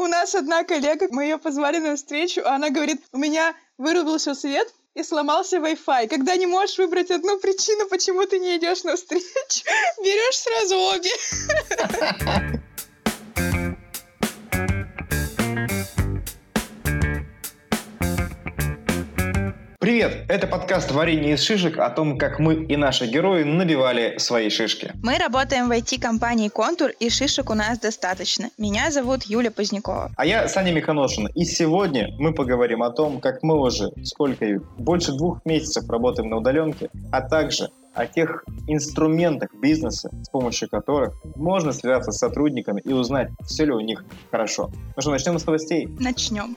У нас одна коллега, мы ее позвали на встречу, а она говорит, у меня вырубился свет, и сломался Wi-Fi. Когда не можешь выбрать одну причину, почему ты не идешь на встречу, берешь сразу обе. Привет! Это подкаст «Варенье из шишек» о том, как мы и наши герои набивали свои шишки. Мы работаем в IT-компании «Контур», и шишек у нас достаточно. Меня зовут Юля Позднякова. А я Саня Миханошина. И сегодня мы поговорим о том, как мы уже, сколько, больше двух месяцев работаем на удаленке, а также о тех инструментах бизнеса, с помощью которых можно связаться с сотрудниками и узнать, все ли у них хорошо. Ну что, начнем с новостей? Начнем.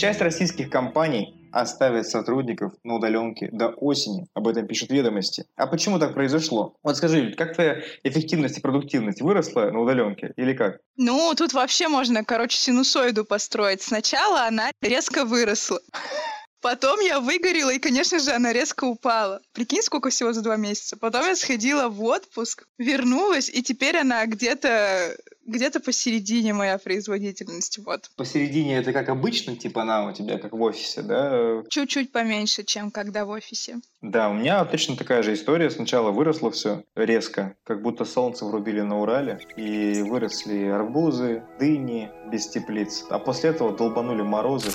Часть российских компаний оставит сотрудников на удаленке до осени. Об этом пишут ведомости. А почему так произошло? Вот скажи, как твоя эффективность и продуктивность выросла на удаленке или как? Ну, тут вообще можно, короче, синусоиду построить. Сначала она резко выросла. Потом я выгорела, и, конечно же, она резко упала. Прикинь, сколько всего за два месяца. Потом я сходила в отпуск, вернулась, и теперь она где-то где-то посередине моя производительность, вот. Посередине это как обычно, типа она у тебя как в офисе, да? Чуть-чуть поменьше, чем когда в офисе. Да, у меня точно такая же история. Сначала выросло все резко, как будто солнце врубили на Урале, и выросли арбузы, дыни без теплиц. А после этого долбанули морозы.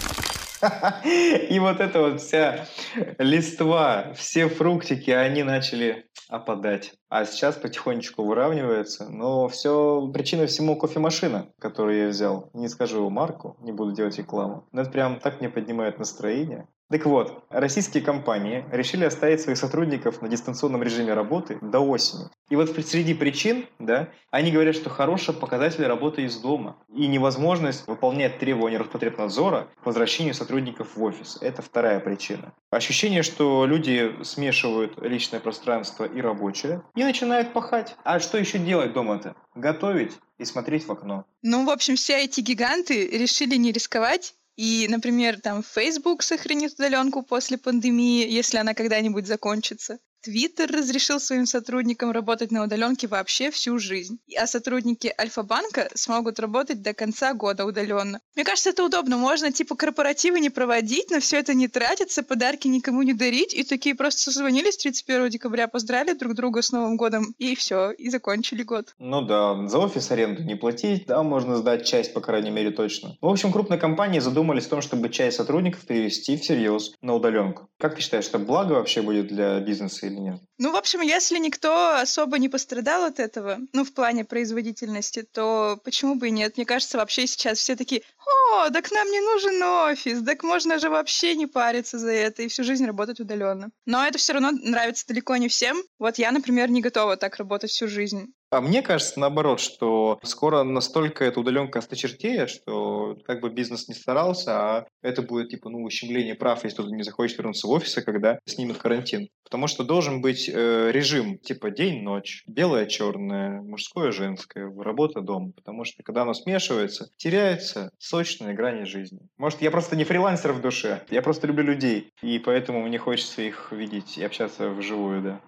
И вот эта вот вся листва, все фруктики, они начали опадать. А сейчас потихонечку выравнивается. Но все, причина всему кофемашина, которую я взял. Не скажу марку, не буду делать рекламу. Но это прям так мне поднимает настроение. Так вот, российские компании решили оставить своих сотрудников на дистанционном режиме работы до осени. И вот среди причин, да, они говорят, что хороший показатель работы из дома и невозможность выполнять требования Роспотребнадзора к возвращению сотрудников в офис. Это вторая причина. Ощущение, что люди смешивают личное пространство и рабочее и начинают пахать. А что еще делать дома-то? Готовить и смотреть в окно. Ну, в общем, все эти гиганты решили не рисковать и, например, там Facebook сохранит удаленку после пандемии, если она когда-нибудь закончится. Твиттер разрешил своим сотрудникам работать на удаленке вообще всю жизнь. А сотрудники Альфа-банка смогут работать до конца года удаленно. Мне кажется, это удобно. Можно типа корпоративы не проводить, но все это не тратится, подарки никому не дарить. И такие просто созвонились 31 декабря, поздравили друг друга с Новым годом, и все, и закончили год. Ну да, за офис аренду не платить, да, можно сдать часть, по крайней мере, точно. В общем, крупные компании задумались о том, чтобы часть сотрудников перевести всерьез на удаленку. Как ты считаешь, это благо вообще будет для бизнеса или нет? Ну, в общем, если никто особо не пострадал от этого, ну, в плане производительности, то почему бы и нет? Мне кажется, вообще сейчас все такие, о, так нам не нужен офис, так можно же вообще не париться за это и всю жизнь работать удаленно. Но это все равно нравится далеко не всем. Вот я, например, не готова так работать всю жизнь. А мне кажется, наоборот, что скоро настолько эта удаленка осточертеет, что как бы бизнес не старался, а это будет типа ну ущемление прав, если кто-то не захочет вернуться в офис, когда снимут карантин. Потому что должен быть э, режим типа день-ночь, белое-черное, мужское-женское, работа-дом. Потому что когда оно смешивается, теряется сочная грани жизни. Может, я просто не фрилансер в душе, я просто люблю людей, и поэтому мне хочется их видеть и общаться вживую, да.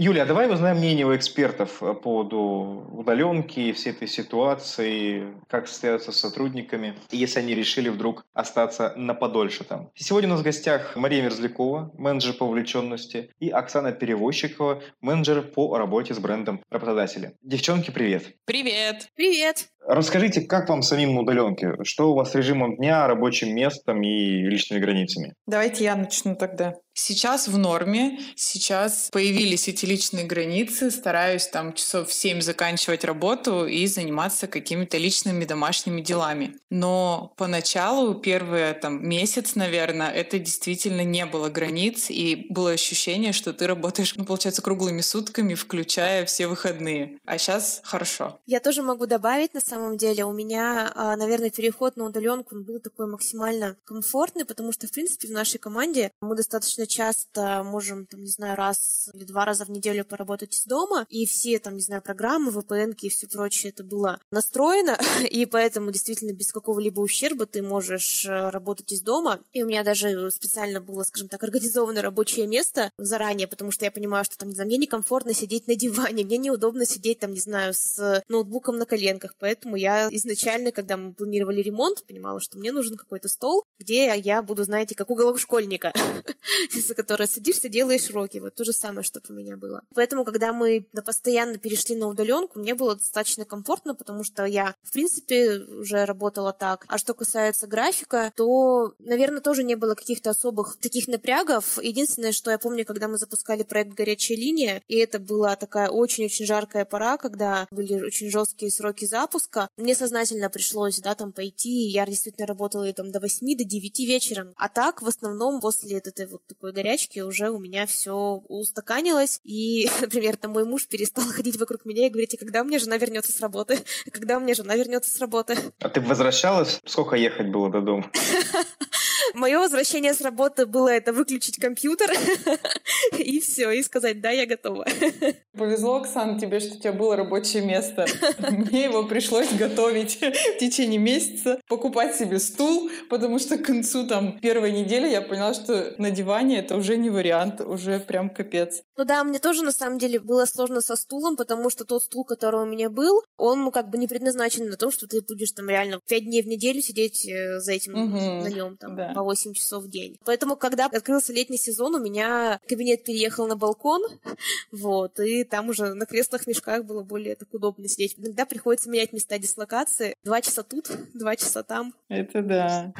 Юля, а давай узнаем мнение у экспертов по поводу удаленки, всей этой ситуации, как состояться с сотрудниками, если они решили вдруг остаться на подольше там. Сегодня у нас в гостях Мария Мерзлякова, менеджер по увлеченности, и Оксана Перевозчикова, менеджер по работе с брендом работодателя. Девчонки, привет! Привет! Привет! Расскажите, как вам самим на удаленке? Что у вас с режимом дня, рабочим местом и личными границами? Давайте я начну тогда. Сейчас в норме, сейчас появились эти личные границы, стараюсь там часов в 7 заканчивать работу и заниматься какими-то личными домашними делами. Но поначалу, первый там месяц, наверное, это действительно не было границ, и было ощущение, что ты работаешь, ну, получается, круглыми сутками, включая все выходные. А сейчас хорошо. Я тоже могу добавить, на самом деле, у меня, а, наверное, переход на удаленку был такой максимально комфортный, потому что, в принципе, в нашей команде мы достаточно часто можем, там, не знаю, раз или два раза в неделю поработать из дома, и все, там, не знаю, программы, VPN и все прочее, это было настроено, и поэтому действительно без какого-либо ущерба ты можешь э, работать из дома. И у меня даже специально было, скажем так, организованное рабочее место заранее, потому что я понимаю, что там, не знаю, мне некомфортно сидеть на диване, мне неудобно сидеть, там, не знаю, с ноутбуком на коленках, поэтому я изначально, когда мы планировали ремонт, понимала, что мне нужен какой-то стол, где я буду, знаете, как уголок школьника, за который садишься, делаешь уроки. Вот то же самое, что у меня было. Поэтому, когда мы постоянно перешли на удаленку, мне было достаточно комфортно, потому что я, в принципе, уже работала так. А что касается графика, то, наверное, тоже не было каких-то особых таких напрягов. Единственное, что я помню, когда мы запускали проект «Горячая линия», и это была такая очень-очень жаркая пора, когда были очень жесткие сроки запуска, мне сознательно пришлось, да, там пойти, я действительно работала и там до 8, до 9 вечера. А так, в основном, после этой вот такой горячки уже у меня все устаканилось, и, например, там мой муж перестал ходить вокруг меня и говорить, а когда меня жена вернется с работы? Когда у меня жена вернется с работы? А ты возвращалась? Сколько ехать было до дома? Мое возвращение с работы было это выключить компьютер и все, и сказать, да, я готова. Повезло, Оксан, тебе, что у тебя было рабочее место. Мне его пришлось готовить в течение месяца, покупать себе стул, потому что к концу там первой недели я поняла, что на диване это уже не вариант, уже прям капец. Ну да, мне тоже на самом деле было сложно со стулом, потому что тот стул, который у меня был, он ну, как бы не предназначен на то, что ты будешь там реально пять дней в неделю сидеть э, за этим угу, на нем там да. По 8 часов в день. Поэтому, когда открылся летний сезон, у меня кабинет переехал на балкон, вот, и там уже на креслах-мешках было более так удобно сидеть. Иногда приходится менять места дислокации. Два часа тут, два часа там. Это да.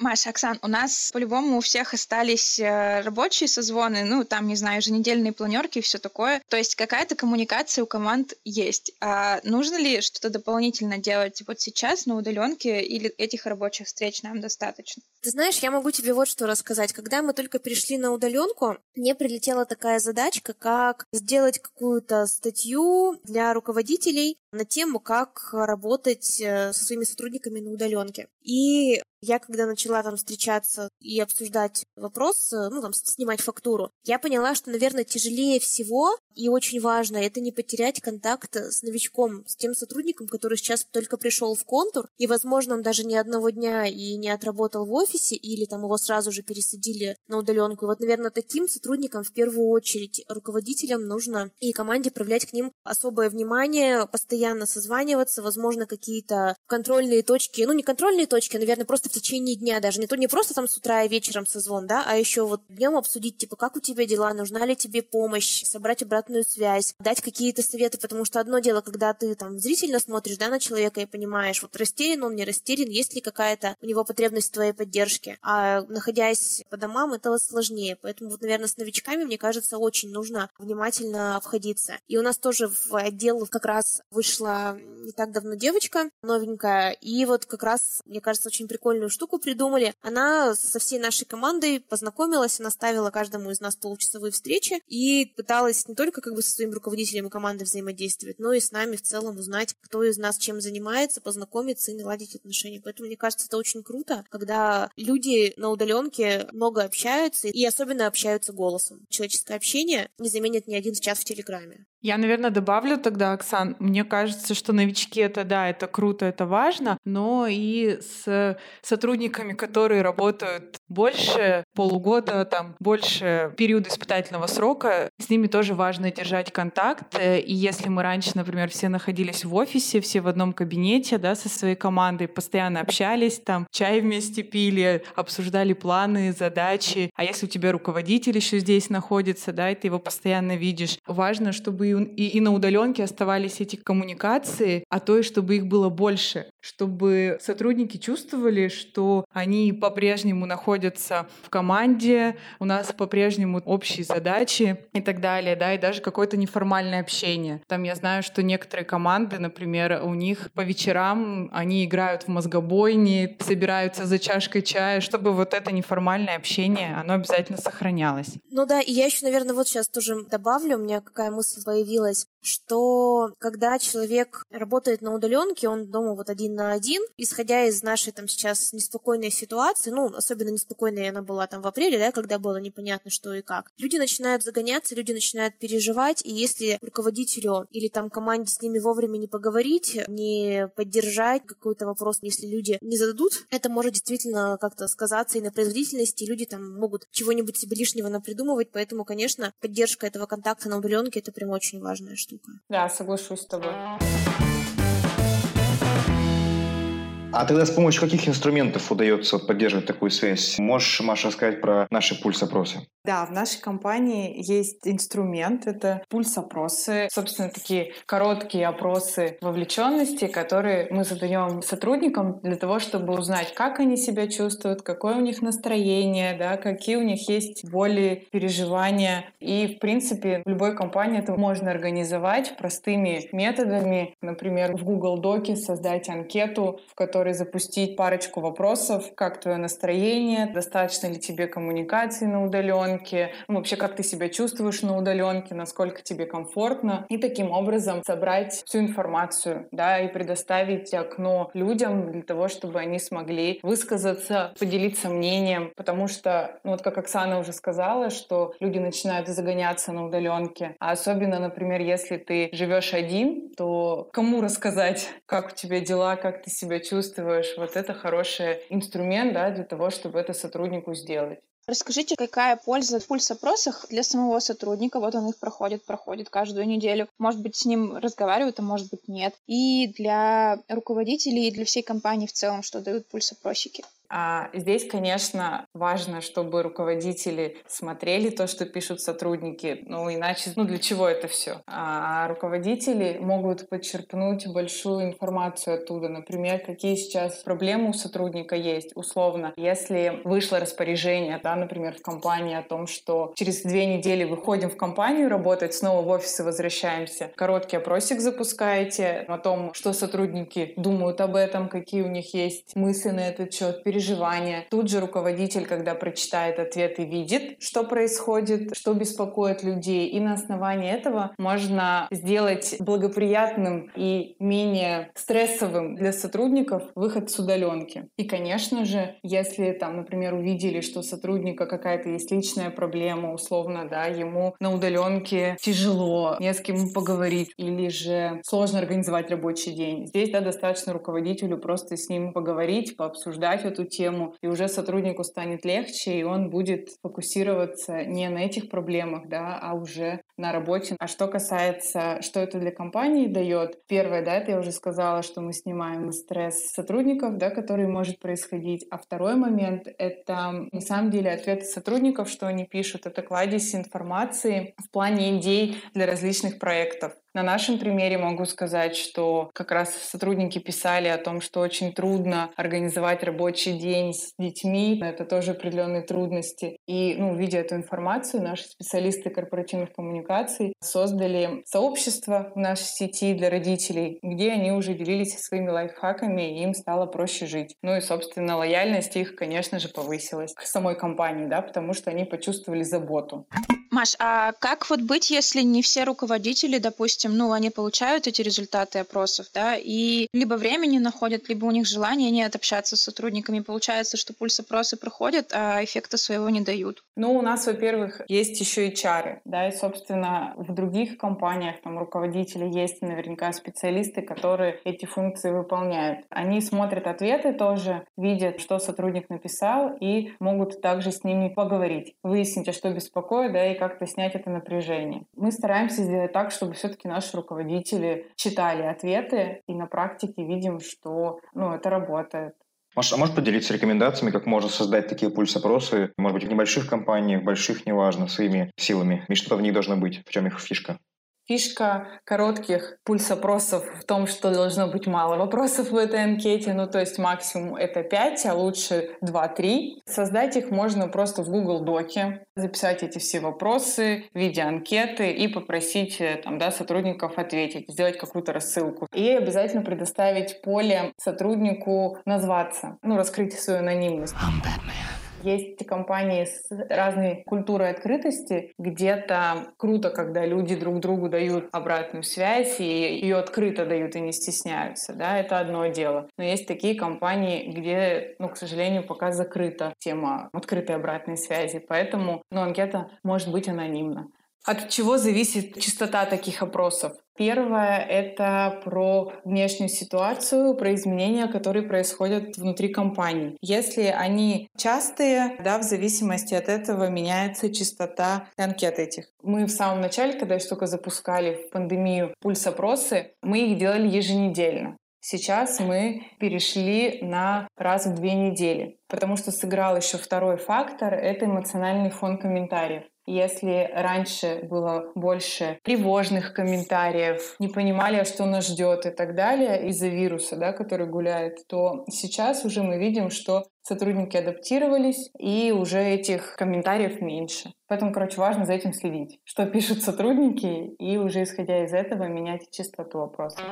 Маша, Оксан, у нас по-любому у всех остались э, рабочие созвоны, ну, там, не знаю, еженедельные планерки и все такое. То есть какая-то коммуникация у команд есть. А нужно ли что-то дополнительно делать вот сейчас на удаленке или этих рабочих встреч нам достаточно? Ты знаешь, я могу тебе вот что рассказать. Когда мы только перешли на удаленку, мне прилетела такая задачка, как сделать какую-то статью для руководителей на тему, как работать э, со своими сотрудниками на удаленке. И я, когда начала там встречаться и обсуждать вопрос, э, ну, там, снимать фактуру, я поняла, что, наверное, тяжелее всего и очень важно это не потерять контакт с новичком, с тем сотрудником, который сейчас только пришел в контур, и, возможно, он даже ни одного дня и не отработал в офисе, или там его сразу же пересадили на удаленку. И вот, наверное, таким сотрудникам в первую очередь руководителям нужно и команде проявлять к ним особое внимание, постоянно созваниваться, возможно, какие-то контрольные точки, ну, не контрольные точки, а, наверное, просто в течение дня даже. Не то не просто там с утра и вечером созвон, да, а еще вот днем обсудить, типа, как у тебя дела, нужна ли тебе помощь, собрать обратную связь, дать какие-то советы, потому что одно дело, когда ты там зрительно смотришь, да, на человека и понимаешь, вот растерян он, не растерян, есть ли какая-то у него потребность в твоей поддержке. А находясь по домам, это сложнее. Поэтому вот, наверное, с новичками, мне кажется, очень нужно внимательно обходиться. И у нас тоже в отдел как раз вышла не так давно девочка новенькая, и вот как раз, мне кажется, очень прикольную штуку придумали. Она со всей нашей командой познакомилась, она ставила каждому из нас получасовые встречи и пыталась не только как бы со своим руководителем и командой взаимодействовать, но и с нами в целом узнать, кто из нас чем занимается, познакомиться и наладить отношения. Поэтому, мне кажется, это очень круто, когда люди на удаленке много общаются и особенно общаются голосом. Человеческое общение не заменит ни один чат в Телеграме. Я, наверное, добавлю тогда, Оксан, мне кажется, что новички это да, это круто, это важно, но и с сотрудниками, которые работают больше полугода, там, больше периода испытательного срока, с ними тоже важно держать контакт. И если мы раньше, например, все находились в офисе, все в одном кабинете, да, со своей командой, постоянно общались, там, чай вместе пили, обсуждали планы, задачи, а если у тебя руководитель еще здесь находится, да, и ты его постоянно видишь, важно, чтобы и, и на удаленке оставались эти коммуникации, а то и чтобы их было больше, чтобы сотрудники чувствовали, что они по-прежнему находятся в команде, у нас по-прежнему общие задачи и так далее, да, и даже какое-то неформальное общение. Там я знаю, что некоторые команды, например, у них по вечерам они играют в мозгобойни, собираются за чашкой чая, чтобы вот это неформальное общение, оно обязательно сохранялось. Ну да, и я еще, наверное, вот сейчас тоже добавлю, у меня какая мысль появилась. Что когда человек работает на удаленке, он дома вот один на один, исходя из нашей там сейчас неспокойной ситуации, ну, особенно неспокойной она была там в апреле, да, когда было непонятно что и как, люди начинают загоняться, люди начинают переживать, и если руководителю или там команде с ними вовремя не поговорить, не поддержать какой-то вопрос, если люди не зададут, это может действительно как-то сказаться и на производительности, и люди там могут чего-нибудь себе лишнего напридумывать, поэтому, конечно, поддержка этого контакта на удаленке это прям очень важная штука. Да, соглашусь с тобой. А тогда с помощью каких инструментов удается поддерживать такую связь? Можешь, Маша, сказать про наши пульс-опросы? Да, в нашей компании есть инструмент, это пульс-опросы, собственно, такие короткие опросы вовлеченности, которые мы задаем сотрудникам для того, чтобы узнать, как они себя чувствуют, какое у них настроение, да, какие у них есть боли, переживания. И, в принципе, в любой компании это можно организовать простыми методами. Например, в Google Доке создать анкету, в которой запустить парочку вопросов, как твое настроение, достаточно ли тебе коммуникации на удаленке, ну, вообще как ты себя чувствуешь на удаленке, насколько тебе комфортно, и таким образом собрать всю информацию, да, и предоставить окно людям для того, чтобы они смогли высказаться, поделиться мнением, потому что, ну, вот как Оксана уже сказала, что люди начинают загоняться на удаленке, а особенно, например, если ты живешь один, то кому рассказать, как у тебя дела, как ты себя чувствуешь, вот это хороший инструмент, да, для того, чтобы это сотруднику сделать. Расскажите, какая польза в пульс-опросах для самого сотрудника? Вот он их проходит, проходит каждую неделю. Может быть, с ним разговаривают, а может быть, нет. И для руководителей, и для всей компании в целом, что дают пульс-опросики. А здесь, конечно, важно, чтобы руководители смотрели то, что пишут сотрудники. Ну, иначе, ну, для чего это все? А руководители могут подчерпнуть большую информацию оттуда. Например, какие сейчас проблемы у сотрудника есть. Условно, если вышло распоряжение, да, например, в компании о том, что через две недели выходим в компанию работать, снова в офис и возвращаемся, короткий опросик запускаете о том, что сотрудники думают об этом, какие у них есть мысли на этот счет, переживания. Тут же руководитель, когда прочитает ответы, видит, что происходит, что беспокоит людей. И на основании этого можно сделать благоприятным и менее стрессовым для сотрудников выход с удаленки. И, конечно же, если там, например, увидели, что сотрудника какая-то есть личная проблема, условно, да, ему на удаленке тяжело, не с кем поговорить, или же сложно организовать рабочий день. Здесь, да, достаточно руководителю просто с ним поговорить, пообсуждать эту тему, и уже сотруднику станет легче, и он будет фокусироваться не на этих проблемах, да, а уже на работе. А что касается, что это для компании дает, первое, да, это я уже сказала, что мы снимаем стресс сотрудников, да, который может происходить. А второй момент — это на самом деле ответы сотрудников, что они пишут, это кладезь информации в плане идей для различных проектов. На нашем примере могу сказать, что как раз сотрудники писали о том, что очень трудно организовать рабочий день с детьми. Это тоже определенные трудности. И, ну, видя эту информацию, наши специалисты корпоративных коммуникаций создали сообщество в нашей сети для родителей, где они уже делились своими лайфхаками, и им стало проще жить. Ну и, собственно, лояльность их, конечно же, повысилась к самой компании, да, потому что они почувствовали заботу. Маш, а как вот быть, если не все руководители, допустим, ну, они получают эти результаты опросов, да, и либо времени находят, либо у них желания нет общаться с сотрудниками. Получается, что пульс-опросы проходят, а эффекта своего не дают. Ну, у нас, во-первых, есть еще и чары, да, и, собственно, в других компаниях там руководители есть наверняка специалисты, которые эти функции выполняют. Они смотрят ответы тоже, видят, что сотрудник написал, и могут также с ними поговорить, выяснить, а что беспокоит, да, и как-то снять это напряжение. Мы стараемся сделать так, чтобы все-таки наши руководители читали ответы и на практике видим, что ну, это работает. Маша, а можешь поделиться рекомендациями, как можно создать такие пульс-опросы? Может быть, в небольших компаниях, больших, неважно, своими силами. И что в них должно быть? В чем их фишка? Фишка коротких пульс-опросов в том, что должно быть мало вопросов в этой анкете, ну то есть максимум это 5, а лучше 2-3. Создать их можно просто в Google Доке, записать эти все вопросы в виде анкеты и попросить э, там, да, сотрудников ответить, сделать какую-то рассылку. И обязательно предоставить поле сотруднику назваться, ну раскрыть свою анонимность. Есть компании с разной культурой открытости. Где-то круто, когда люди друг другу дают обратную связь и ее открыто дают и не стесняются. Да, это одно дело. Но есть такие компании, где, ну, к сожалению, пока закрыта тема открытой обратной связи. Поэтому ну, анкета может быть анонимна. От чего зависит частота таких опросов? Первое — это про внешнюю ситуацию, про изменения, которые происходят внутри компании. Если они частые, да, в зависимости от этого меняется частота анкет этих. Мы в самом начале, когда еще только запускали в пандемию пульс-опросы, мы их делали еженедельно. Сейчас мы перешли на раз в две недели, потому что сыграл еще второй фактор — это эмоциональный фон комментариев. Если раньше было больше тревожных комментариев, не понимали, что нас ждет и так далее из-за вируса, да, который гуляет, то сейчас уже мы видим, что сотрудники адаптировались, и уже этих комментариев меньше. Поэтому, короче, важно за этим следить, что пишут сотрудники, и уже исходя из этого менять частоту вопросов.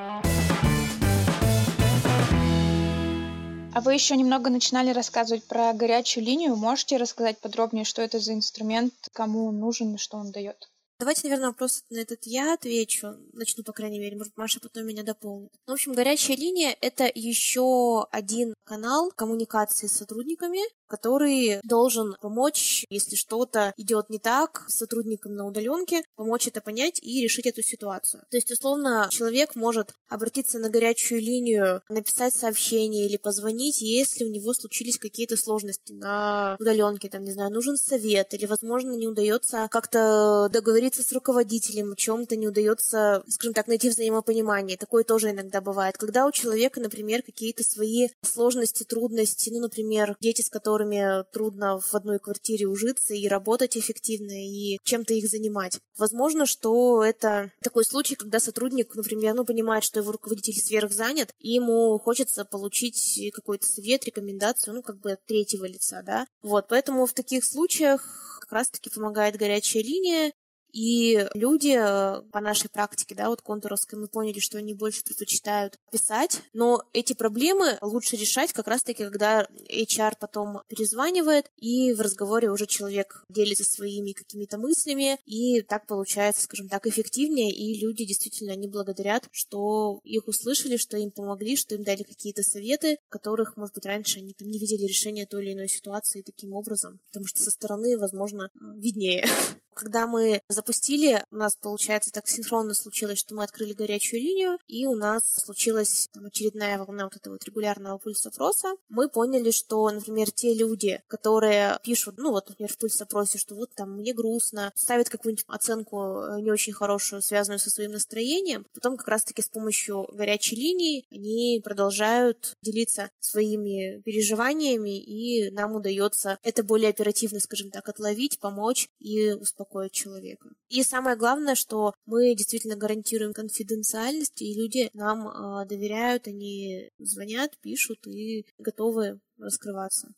А вы еще немного начинали рассказывать про горячую линию. Можете рассказать подробнее, что это за инструмент, кому он нужен и что он дает? Давайте, наверное, вопрос на этот я отвечу. Начну, по крайней мере. Может, Маша потом меня дополнит. Ну, в общем, горячая линия — это еще один канал коммуникации с сотрудниками, который должен помочь, если что-то идет не так, сотрудникам на удаленке, помочь это понять и решить эту ситуацию. То есть, условно, человек может обратиться на горячую линию, написать сообщение или позвонить, если у него случились какие-то сложности на удаленке, там, не знаю, нужен совет, или, возможно, не удается как-то договориться с руководителем, о чем-то не удается, скажем так, найти взаимопонимание. Такое тоже иногда бывает. Когда у человека, например, какие-то свои сложности, трудности, ну, например, дети, с которыми трудно в одной квартире ужиться и работать эффективно, и чем-то их занимать. Возможно, что это такой случай, когда сотрудник, например, ну, понимает, что его руководитель сверхзанят, и ему хочется получить какой-то совет, рекомендацию, ну, как бы от третьего лица, да. Вот, поэтому в таких случаях как раз-таки помогает горячая линия, и люди э, по нашей практике, да, вот контуровской, мы поняли, что они больше предпочитают писать, но эти проблемы лучше решать как раз-таки, когда HR потом перезванивает, и в разговоре уже человек делится своими какими-то мыслями, и так получается, скажем так, эффективнее, и люди действительно не благодарят, что их услышали, что им помогли, что им дали какие-то советы, которых, может быть, раньше они там не видели решения той или иной ситуации таким образом, потому что со стороны, возможно, виднее. Когда мы запустили, у нас, получается, так синхронно случилось, что мы открыли горячую линию, и у нас случилась там, очередная волна вот этого вот регулярного пульс-опроса. Мы поняли, что, например, те люди, которые пишут, ну вот, например, в пульс-опросе, что вот там мне грустно, ставят какую-нибудь оценку э, не очень хорошую, связанную со своим настроением, потом как раз-таки с помощью горячей линии они продолжают делиться своими переживаниями, и нам удается это более оперативно, скажем так, отловить, помочь и успокоить успокоить человека. И самое главное, что мы действительно гарантируем конфиденциальность, и люди нам э, доверяют, они звонят, пишут и готовы раскрываться.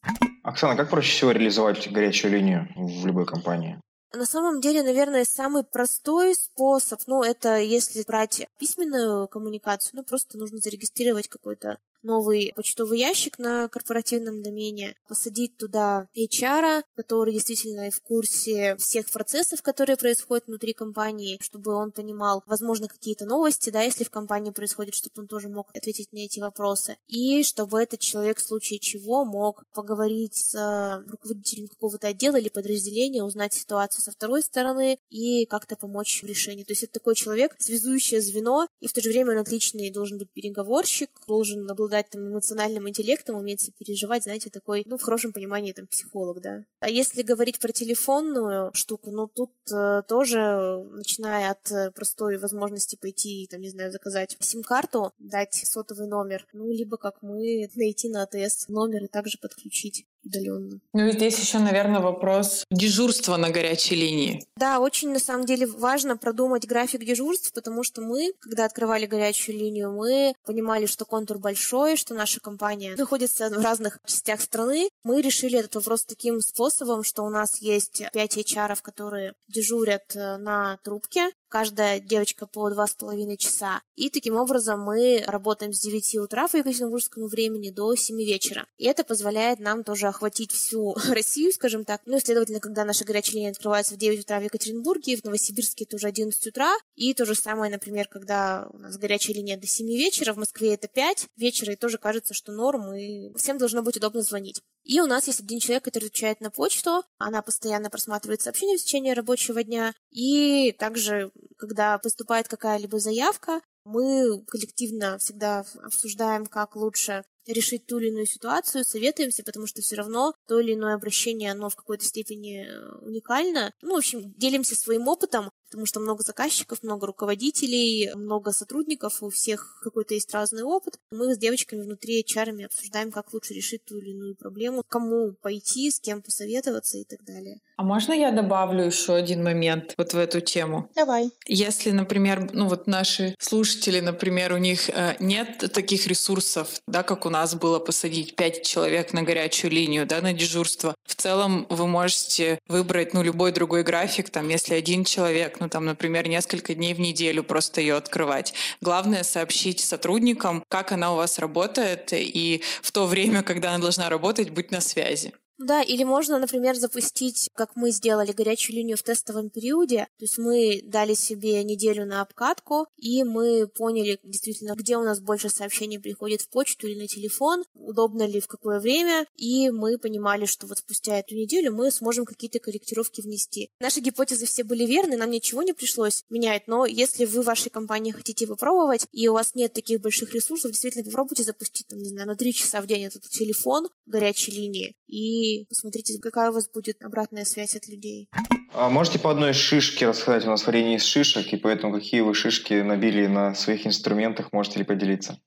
Оксана, как проще всего реализовать горячую линию в любой компании? На самом деле, наверное, самый простой способ, ну, это если брать письменную коммуникацию, ну, просто нужно зарегистрировать какой-то новый почтовый ящик на корпоративном домене, посадить туда HR, который действительно в курсе всех процессов, которые происходят внутри компании, чтобы он понимал, возможно, какие-то новости, да, если в компании происходит, чтобы он тоже мог ответить на эти вопросы. И чтобы этот человек в случае чего мог поговорить с руководителем какого-то отдела или подразделения, узнать ситуацию со второй стороны и как-то помочь в решении. То есть это такой человек, связующее звено, и в то же время он отличный должен быть переговорщик, должен обладать обладать там эмоциональным интеллектом, уметь переживать, знаете, такой, ну, в хорошем понимании, там, психолог, да. А если говорить про телефонную штуку, ну, тут э, тоже, начиная от э, простой возможности пойти, там, не знаю, заказать сим-карту, дать сотовый номер, ну, либо как мы, найти на АТС номер и также подключить удаленно. Ну и здесь еще, наверное, вопрос дежурства на горячей линии. Да, очень на самом деле важно продумать график дежурств, потому что мы, когда открывали горячую линию, мы понимали, что контур большой, что наша компания находится в разных частях страны, Мы решили этот вопрос таким способом, что у нас есть 5 HR, которые дежурят э, на трубке, каждая девочка по два с половиной часа. И таким образом мы работаем с 9 утра по екатеринбургскому времени до 7 вечера. И это позволяет нам тоже охватить всю Россию, скажем так. Ну следовательно, когда наша горячая линия открывается в 9 утра в Екатеринбурге, в Новосибирске это уже 11 утра. И то же самое, например, когда у нас горячая линия до 7 вечера, в Москве это 5 вечера, и тоже кажется, что норм, и всем должно быть удобно звонить. И у нас есть один человек, который отвечает на почту. Она постоянно просматривает сообщения в течение рабочего дня. И также, когда поступает какая-либо заявка, мы коллективно всегда обсуждаем, как лучше решить ту или иную ситуацию, советуемся, потому что все равно то или иное обращение, оно в какой-то степени э, уникально. Ну, в общем, делимся своим опытом, потому что много заказчиков, много руководителей, много сотрудников, у всех какой-то есть разный опыт. Мы с девочками внутри HR обсуждаем, как лучше решить ту или иную проблему, кому пойти, с кем посоветоваться и так далее. А можно я добавлю еще один момент вот в эту тему? Давай. Если, например, ну вот наши слушатели, например, у них э, нет таких ресурсов, да, как у нас было посадить пять человек на горячую линию, да, на дежурство. В целом вы можете выбрать, ну, любой другой график, там, если один человек, ну, там, например, несколько дней в неделю просто ее открывать. Главное сообщить сотрудникам, как она у вас работает, и в то время, когда она должна работать, быть на связи. Да, или можно, например, запустить, как мы сделали, горячую линию в тестовом периоде. То есть мы дали себе неделю на обкатку, и мы поняли действительно, где у нас больше сообщений приходит в почту или на телефон, удобно ли в какое время, и мы понимали, что вот спустя эту неделю мы сможем какие-то корректировки внести. Наши гипотезы все были верны, нам ничего не пришлось менять, но если вы в вашей компании хотите попробовать, и у вас нет таких больших ресурсов, действительно попробуйте запустить, там, не знаю, на 3 часа в день этот телефон горячей линии, и посмотрите, какая у вас будет обратная связь от людей. А можете по одной шишке рассказать? У нас варенье из шишек, и поэтому какие вы шишки набили на своих инструментах, можете ли поделиться?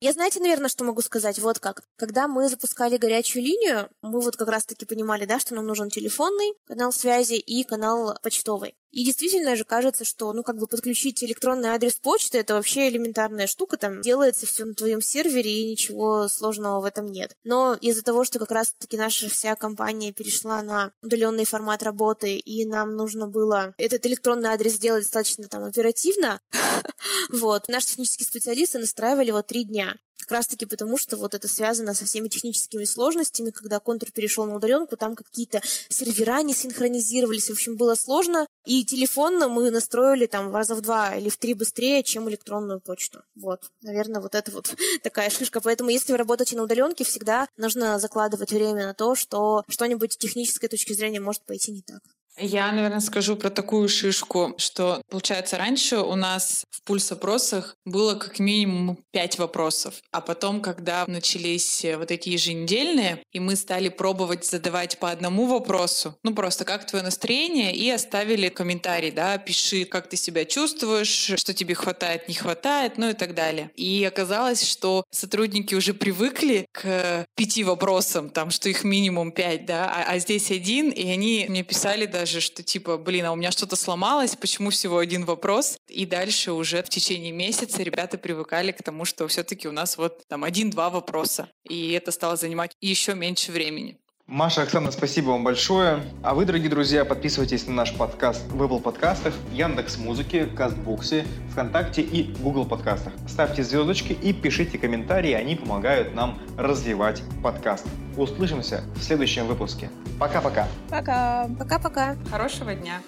Я знаете, наверное, что могу сказать? Вот как. Когда мы запускали горячую линию, мы вот как раз-таки понимали, да, что нам нужен телефонный канал связи и канал почтовый. И действительно же кажется, что, ну, как бы подключить электронный адрес почты — это вообще элементарная штука, там делается все на твоем сервере, и ничего сложного в этом нет. Но из-за того, что как раз-таки наша вся компания перешла на удаленный формат работы, и нам нужно было этот электронный адрес сделать достаточно там оперативно, вот, наши технические специалисты настраивали его три дня. Как раз-таки потому, что вот это связано со всеми техническими сложностями, когда контур перешел на удаленку, там какие-то сервера не синхронизировались, в общем, было сложно. И телефонно мы настроили там раза в два или в три быстрее, чем электронную почту. Вот, наверное, вот это вот такая шишка. Поэтому, если вы работаете на удаленке, всегда нужно закладывать время на то, что что-нибудь с технической точки зрения может пойти не так. Я, наверное, скажу про такую шишку, что, получается, раньше у нас в пульс-опросах было как минимум пять вопросов. А потом, когда начались вот эти еженедельные, и мы стали пробовать задавать по одному вопросу, ну просто как твое настроение, и оставили комментарий, да, пиши, как ты себя чувствуешь, что тебе хватает, не хватает, ну и так далее. И оказалось, что сотрудники уже привыкли к пяти вопросам, там, что их минимум пять, да, а, а здесь один, и они мне писали даже даже, что типа, блин, а у меня что-то сломалось, почему всего один вопрос? И дальше уже в течение месяца ребята привыкали к тому, что все-таки у нас вот там один-два вопроса. И это стало занимать еще меньше времени. Маша, Оксана, спасибо вам большое. А вы, дорогие друзья, подписывайтесь на наш подкаст в Apple подкастах, Яндекс Музыке, Кастбоксе, ВКонтакте и Google подкастах. Ставьте звездочки и пишите комментарии, они помогают нам развивать подкаст. Услышимся в следующем выпуске. Пока-пока. Пока. Пока-пока. Хорошего дня.